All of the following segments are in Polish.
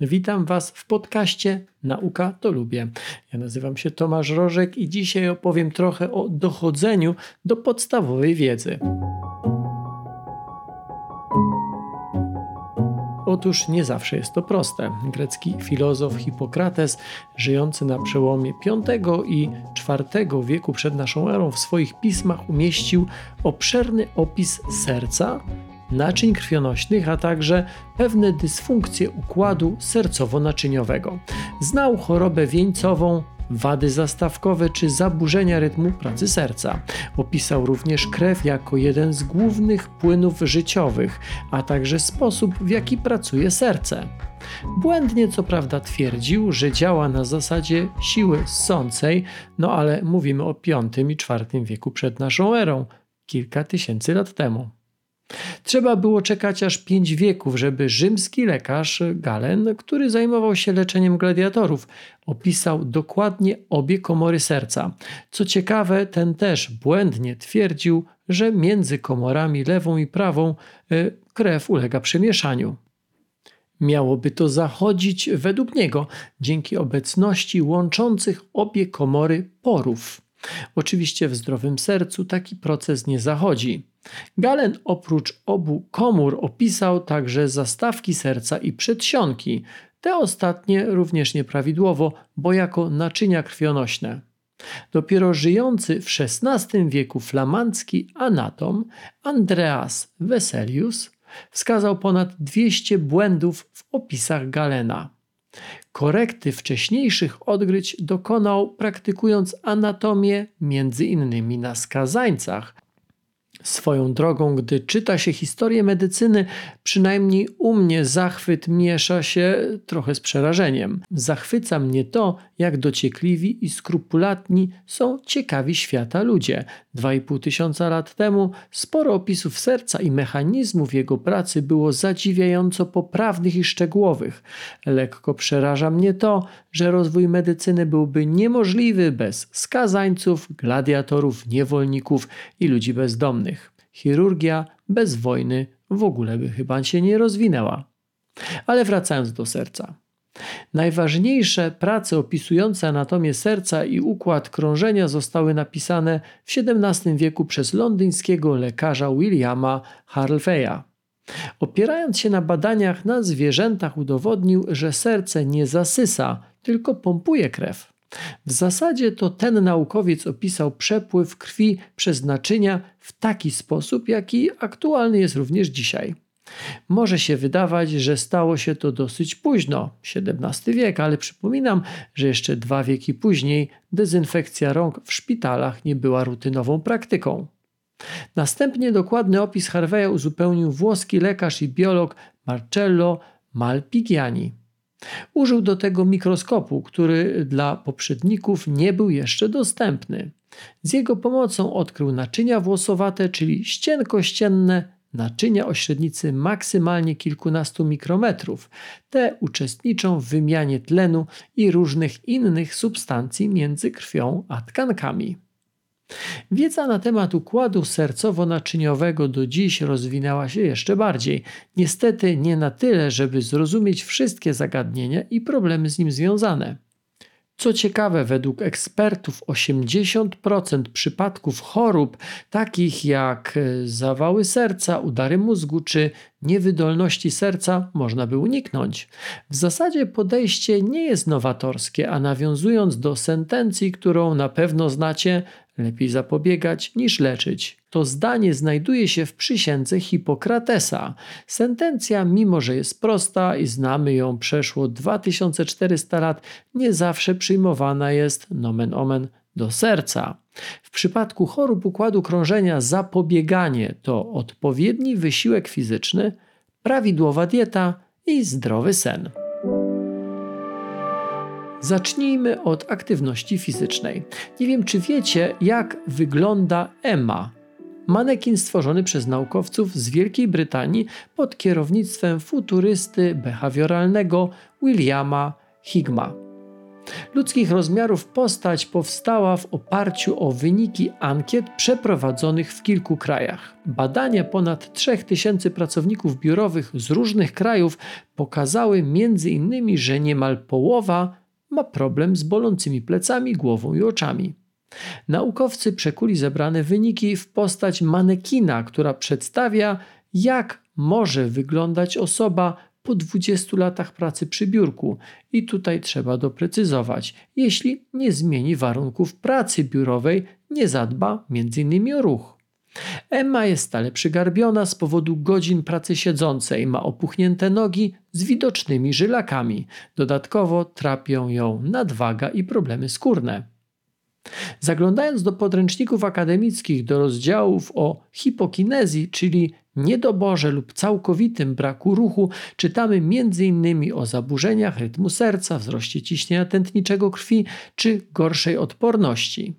Witam Was w podcaście Nauka to lubię. Ja nazywam się Tomasz Rożek i dzisiaj opowiem trochę o dochodzeniu do podstawowej wiedzy. Otóż nie zawsze jest to proste. Grecki filozof Hipokrates, żyjący na przełomie V i IV wieku przed naszą erą, w swoich pismach umieścił obszerny opis serca, naczyń krwionośnych, a także pewne dysfunkcje układu sercowo-naczyniowego. Znał chorobę wieńcową, wady zastawkowe czy zaburzenia rytmu pracy serca. Opisał również krew jako jeden z głównych płynów życiowych, a także sposób, w jaki pracuje serce. Błędnie co prawda twierdził, że działa na zasadzie siły ssącej, no ale mówimy o V i IV wieku przed naszą erą, kilka tysięcy lat temu. Trzeba było czekać aż pięć wieków, żeby rzymski lekarz Galen, który zajmował się leczeniem gladiatorów, opisał dokładnie obie komory serca. Co ciekawe, ten też błędnie twierdził, że między komorami lewą i prawą e, krew ulega przemieszaniu. Miałoby to zachodzić według niego dzięki obecności łączących obie komory porów. Oczywiście w zdrowym sercu taki proces nie zachodzi. Galen oprócz obu komór opisał także zastawki serca i przedsionki, te ostatnie również nieprawidłowo, bo jako naczynia krwionośne. Dopiero żyjący w XVI wieku flamandzki anatom Andreas Weselius wskazał ponad 200 błędów w opisach Galena. Korekty wcześniejszych odgryć dokonał praktykując anatomię między innymi na skazańcach, Swoją drogą, gdy czyta się historię medycyny, przynajmniej u mnie zachwyt miesza się trochę z przerażeniem. Zachwyca mnie to, jak dociekliwi i skrupulatni są ciekawi świata ludzie. Dwa i pół tysiąca lat temu sporo opisów serca i mechanizmów jego pracy było zadziwiająco poprawnych i szczegółowych. Lekko przeraża mnie to, że rozwój medycyny byłby niemożliwy bez skazańców, gladiatorów, niewolników i ludzi bezdomnych. Chirurgia bez wojny w ogóle by chyba się nie rozwinęła. Ale wracając do serca. Najważniejsze prace opisujące anatomię serca i układ krążenia zostały napisane w XVII wieku przez londyńskiego lekarza Williama Harvey'a. Opierając się na badaniach na zwierzętach, udowodnił, że serce nie zasysa, tylko pompuje krew. W zasadzie to ten naukowiec opisał przepływ krwi przez naczynia w taki sposób, jaki aktualny jest również dzisiaj. Może się wydawać, że stało się to dosyć późno, XVII wiek, ale przypominam, że jeszcze dwa wieki później dezynfekcja rąk w szpitalach nie była rutynową praktyką. Następnie dokładny opis Harveya uzupełnił włoski lekarz i biolog Marcello Malpighiani. Użył do tego mikroskopu, który dla poprzedników nie był jeszcze dostępny. Z jego pomocą odkrył naczynia włosowate, czyli ścienkościenne naczynia o średnicy maksymalnie kilkunastu mikrometrów. Te uczestniczą w wymianie tlenu i różnych innych substancji między krwią a tkankami. Wiedza na temat układu sercowo-naczyniowego do dziś rozwinęła się jeszcze bardziej. Niestety nie na tyle, żeby zrozumieć wszystkie zagadnienia i problemy z nim związane. Co ciekawe, według ekspertów 80% przypadków chorób, takich jak e, zawały serca, udary mózgu czy niewydolności serca, można by uniknąć. W zasadzie podejście nie jest nowatorskie, a nawiązując do sentencji, którą na pewno znacie, lepiej zapobiegać niż leczyć. To zdanie znajduje się w przysiędze Hipokratesa. Sentencja, mimo że jest prosta i znamy ją przeszło 2400 lat, nie zawsze przyjmowana jest nomen omen do serca. W przypadku chorób układu krążenia zapobieganie to odpowiedni wysiłek fizyczny, prawidłowa dieta i zdrowy sen. Zacznijmy od aktywności fizycznej. Nie wiem, czy wiecie, jak wygląda EMA. Manekin stworzony przez naukowców z Wielkiej Brytanii pod kierownictwem futurysty behawioralnego Williama Higma. Ludzkich rozmiarów postać powstała w oparciu o wyniki ankiet przeprowadzonych w kilku krajach. Badania ponad 3000 pracowników biurowych z różnych krajów pokazały m.in., że niemal połowa ma problem z bolącymi plecami, głową i oczami. Naukowcy przekuli zebrane wyniki w postać manekina, która przedstawia, jak może wyglądać osoba po 20 latach pracy przy biurku. I tutaj trzeba doprecyzować, jeśli nie zmieni warunków pracy biurowej, nie zadba m.in. o ruch. Emma jest stale przygarbiona z powodu godzin pracy siedzącej, ma opuchnięte nogi z widocznymi żylakami. Dodatkowo trapią ją nadwaga i problemy skórne. Zaglądając do podręczników akademickich, do rozdziałów o hipokinezji, czyli niedoborze lub całkowitym braku ruchu, czytamy m.in. o zaburzeniach rytmu serca, wzroście ciśnienia tętniczego krwi czy gorszej odporności.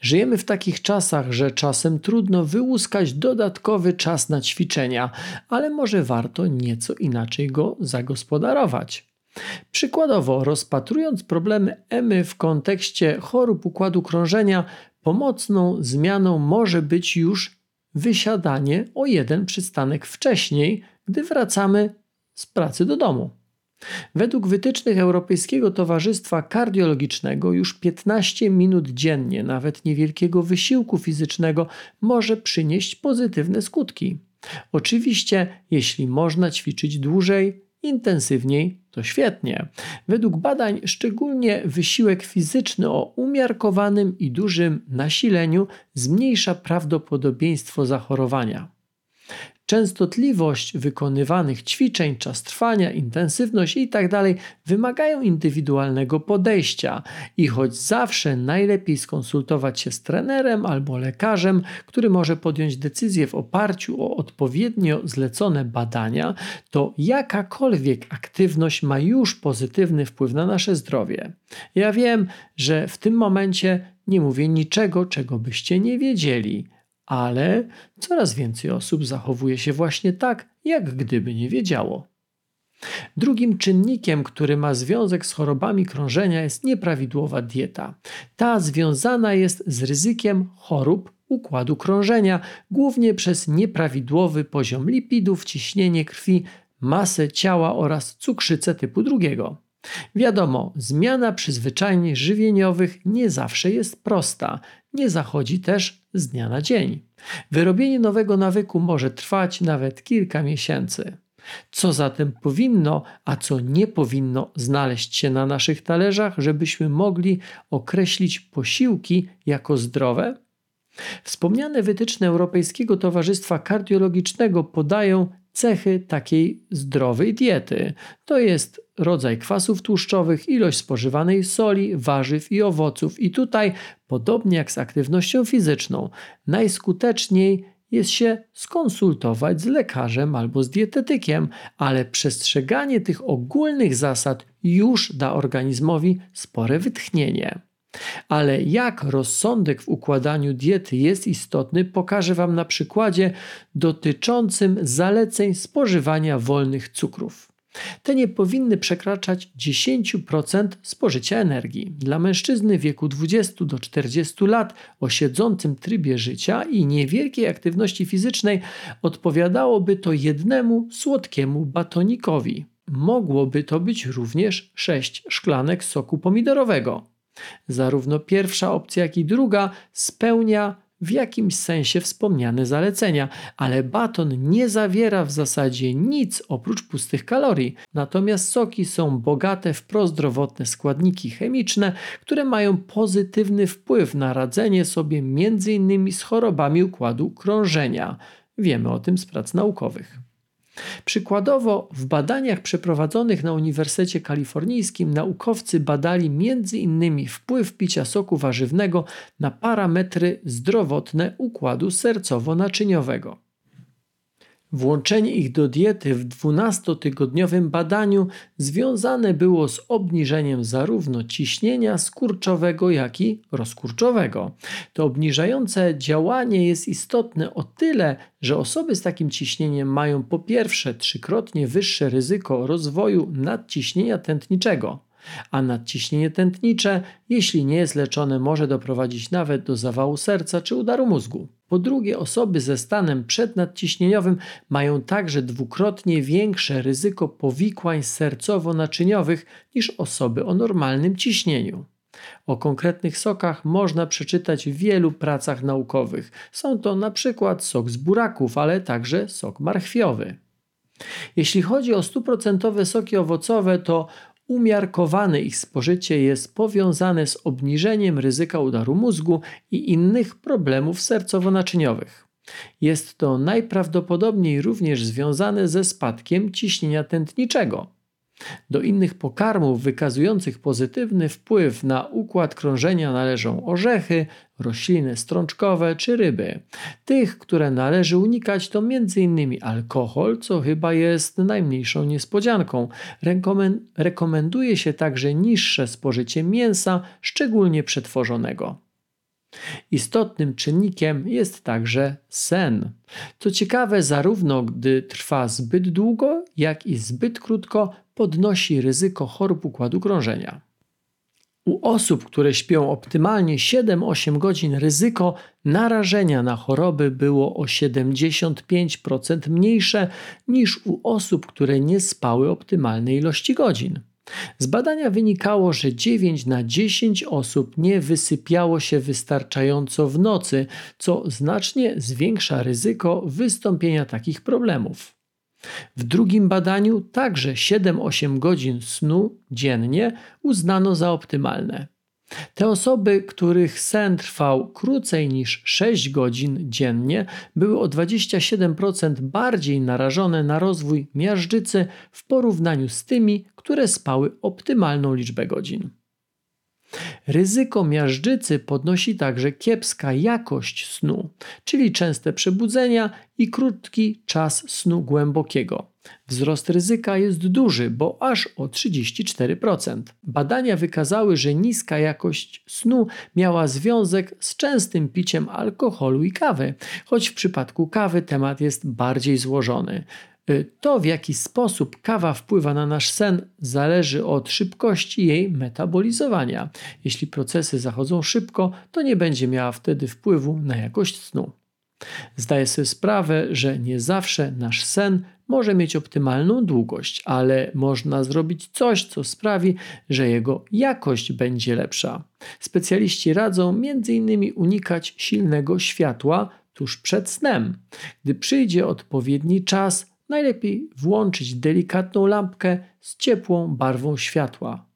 Żyjemy w takich czasach, że czasem trudno wyłuskać dodatkowy czas na ćwiczenia, ale może warto nieco inaczej go zagospodarować. Przykładowo, rozpatrując problemy EMY w kontekście chorób układu krążenia, pomocną zmianą może być już wysiadanie o jeden przystanek wcześniej, gdy wracamy z pracy do domu. Według wytycznych Europejskiego Towarzystwa Kardiologicznego już 15 minut dziennie, nawet niewielkiego wysiłku fizycznego, może przynieść pozytywne skutki. Oczywiście, jeśli można ćwiczyć dłużej, intensywniej, to świetnie. Według badań, szczególnie wysiłek fizyczny o umiarkowanym i dużym nasileniu zmniejsza prawdopodobieństwo zachorowania. Częstotliwość wykonywanych ćwiczeń, czas trwania, intensywność itd. Tak wymagają indywidualnego podejścia i choć zawsze najlepiej skonsultować się z trenerem albo lekarzem, który może podjąć decyzję w oparciu o odpowiednio zlecone badania, to jakakolwiek aktywność ma już pozytywny wpływ na nasze zdrowie. Ja wiem, że w tym momencie nie mówię niczego, czego byście nie wiedzieli ale coraz więcej osób zachowuje się właśnie tak, jak gdyby nie wiedziało. Drugim czynnikiem, który ma związek z chorobami krążenia, jest nieprawidłowa dieta. Ta związana jest z ryzykiem chorób układu krążenia, głównie przez nieprawidłowy poziom lipidów, ciśnienie krwi, masę ciała oraz cukrzycę typu drugiego. Wiadomo, zmiana przyzwyczajeń żywieniowych nie zawsze jest prosta, nie zachodzi też z dnia na dzień. Wyrobienie nowego nawyku może trwać nawet kilka miesięcy. Co zatem powinno, a co nie powinno znaleźć się na naszych talerzach, żebyśmy mogli określić posiłki jako zdrowe? Wspomniane wytyczne Europejskiego Towarzystwa Kardiologicznego podają cechy takiej zdrowej diety. To jest rodzaj kwasów tłuszczowych, ilość spożywanej soli, warzyw i owoców. I tutaj, podobnie jak z aktywnością fizyczną, najskuteczniej jest się skonsultować z lekarzem albo z dietetykiem, ale przestrzeganie tych ogólnych zasad już da organizmowi spore wytchnienie. Ale jak rozsądek w układaniu diety jest istotny, pokażę Wam na przykładzie dotyczącym zaleceń spożywania wolnych cukrów. Te nie powinny przekraczać 10% spożycia energii. Dla mężczyzny wieku 20 do 40 lat o siedzącym trybie życia i niewielkiej aktywności fizycznej odpowiadałoby to jednemu słodkiemu batonikowi. Mogłoby to być również 6 szklanek soku pomidorowego. Zarówno pierwsza opcja, jak i druga spełnia w jakimś sensie wspomniane zalecenia, ale baton nie zawiera w zasadzie nic oprócz pustych kalorii. Natomiast soki są bogate w prozdrowotne składniki chemiczne, które mają pozytywny wpływ na radzenie sobie m.in. z chorobami układu krążenia. Wiemy o tym z prac naukowych. Przykładowo, w badaniach przeprowadzonych na Uniwersytecie Kalifornijskim naukowcy badali m.in. wpływ picia soku warzywnego na parametry zdrowotne układu sercowo-naczyniowego. Włączenie ich do diety w 12-tygodniowym badaniu związane było z obniżeniem zarówno ciśnienia skurczowego, jak i rozkurczowego. To obniżające działanie jest istotne o tyle, że osoby z takim ciśnieniem mają po pierwsze trzykrotnie wyższe ryzyko rozwoju nadciśnienia tętniczego. A nadciśnienie tętnicze, jeśli nie jest leczone, może doprowadzić nawet do zawału serca czy udaru mózgu. Po drugie, osoby ze stanem przednadciśnieniowym mają także dwukrotnie większe ryzyko powikłań sercowo-naczyniowych niż osoby o normalnym ciśnieniu. O konkretnych sokach można przeczytać w wielu pracach naukowych. Są to na przykład sok z buraków, ale także sok marchwiowy. Jeśli chodzi o stuprocentowe soki owocowe, to umiarkowane ich spożycie jest powiązane z obniżeniem ryzyka udaru mózgu i innych problemów sercowo-naczyniowych. Jest to najprawdopodobniej również związane ze spadkiem ciśnienia tętniczego. Do innych pokarmów wykazujących pozytywny wpływ na układ krążenia należą orzechy, rośliny strączkowe czy ryby. Tych, które należy unikać to m.in. alkohol, co chyba jest najmniejszą niespodzianką. Rekomenduje się także niższe spożycie mięsa, szczególnie przetworzonego. Istotnym czynnikiem jest także sen. Co ciekawe, zarówno gdy trwa zbyt długo, jak i zbyt krótko, podnosi ryzyko chorób układu krążenia. U osób, które śpią optymalnie 7-8 godzin, ryzyko narażenia na choroby było o 75% mniejsze niż u osób, które nie spały optymalnej ilości godzin. Z badania wynikało, że 9 na 10 osób nie wysypiało się wystarczająco w nocy, co znacznie zwiększa ryzyko wystąpienia takich problemów. W drugim badaniu także 7-8 godzin snu dziennie uznano za optymalne. Te osoby, których sen trwał krócej niż 6 godzin dziennie, były o 27% bardziej narażone na rozwój miażdżycy w porównaniu z tymi, które spały optymalną liczbę godzin. Ryzyko miażdżycy podnosi także kiepska jakość snu, czyli częste przebudzenia i krótki czas snu głębokiego. Wzrost ryzyka jest duży, bo aż o 34%. Badania wykazały, że niska jakość snu miała związek z częstym piciem alkoholu i kawy, choć w przypadku kawy temat jest bardziej złożony. Y, to, w jaki sposób kawa wpływa na nasz sen, zależy od szybkości jej metabolizowania. Jeśli procesy zachodzą szybko, to nie będzie miała wtedy wpływu na jakość snu. Zdaję sobie sprawę, że nie zawsze nasz sen może mieć optymalną długość, ale można zrobić coś, co sprawi, że jego jakość będzie lepsza. Specjaliści radzą m.in. unikać silnego światła tuż przed snem. Gdy przyjdzie odpowiedni czas, najlepiej włączyć delikatną lampkę z ciepłą barwą światła.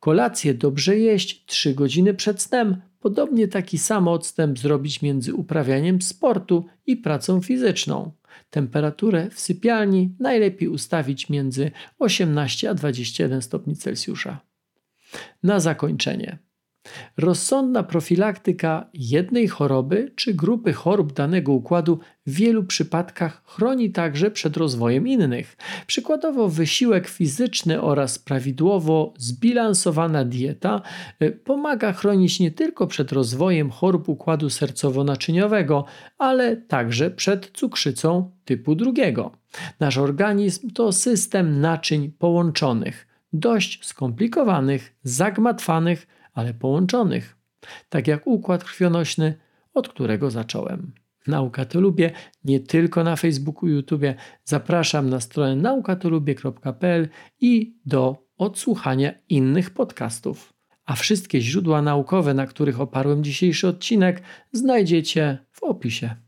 Kolację dobrze jeść 3 godziny przed snem, podobnie taki sam odstęp zrobić między uprawianiem sportu i pracą fizyczną. Temperaturę w sypialni najlepiej ustawić między 18 a 21 stopni Celsjusza. Na zakończenie. Rozsądna profilaktyka jednej choroby czy grupy chorób danego układu w wielu przypadkach chroni także przed rozwojem innych. Przykładowo wysiłek fizyczny oraz prawidłowo zbilansowana dieta y, pomaga chronić nie tylko przed rozwojem chorób układu sercowo-naczyniowego, ale także przed cukrzycą typu drugiego. Nasz organizm to system naczyń połączonych, dość skomplikowanych, zagmatwanych, ale połączonych, tak jak układ krwionośny, od którego zacząłem. Nauka to lubię nie tylko na Facebooku i YouTube. Zapraszam na stronę naukatolubie.pl i do odsłuchania innych podcastów. A wszystkie źródła naukowe, na których oparłem dzisiejszy odcinek, znajdziecie w opisie.